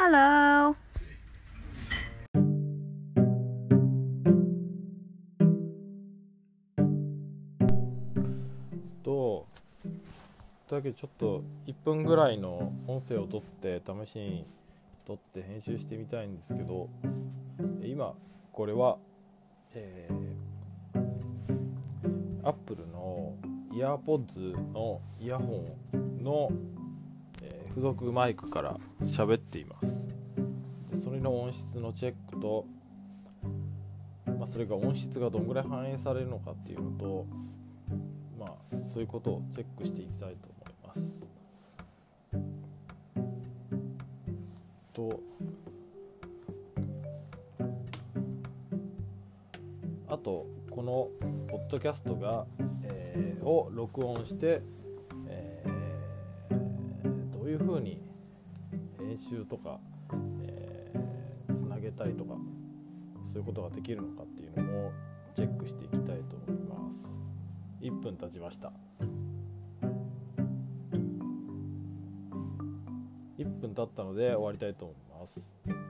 Hello! とというわけでちょっと1分ぐらいの音声を取って試しに撮って編集してみたいんですけど今これは、えー、Apple の EarPods のイヤホンの、属マイクから喋っていますそれの音質のチェックと、まあ、それが音質がどんぐらい反映されるのかっていうのとまあそういうことをチェックしていきたいと思います。とあとこのポッドキャストが、えーを録音して、編集とか、えーつなげたりとかそういうことができるのかっていうのもチェックしていきたいと思います。1分経ちました1分経ったので終わりたいと思います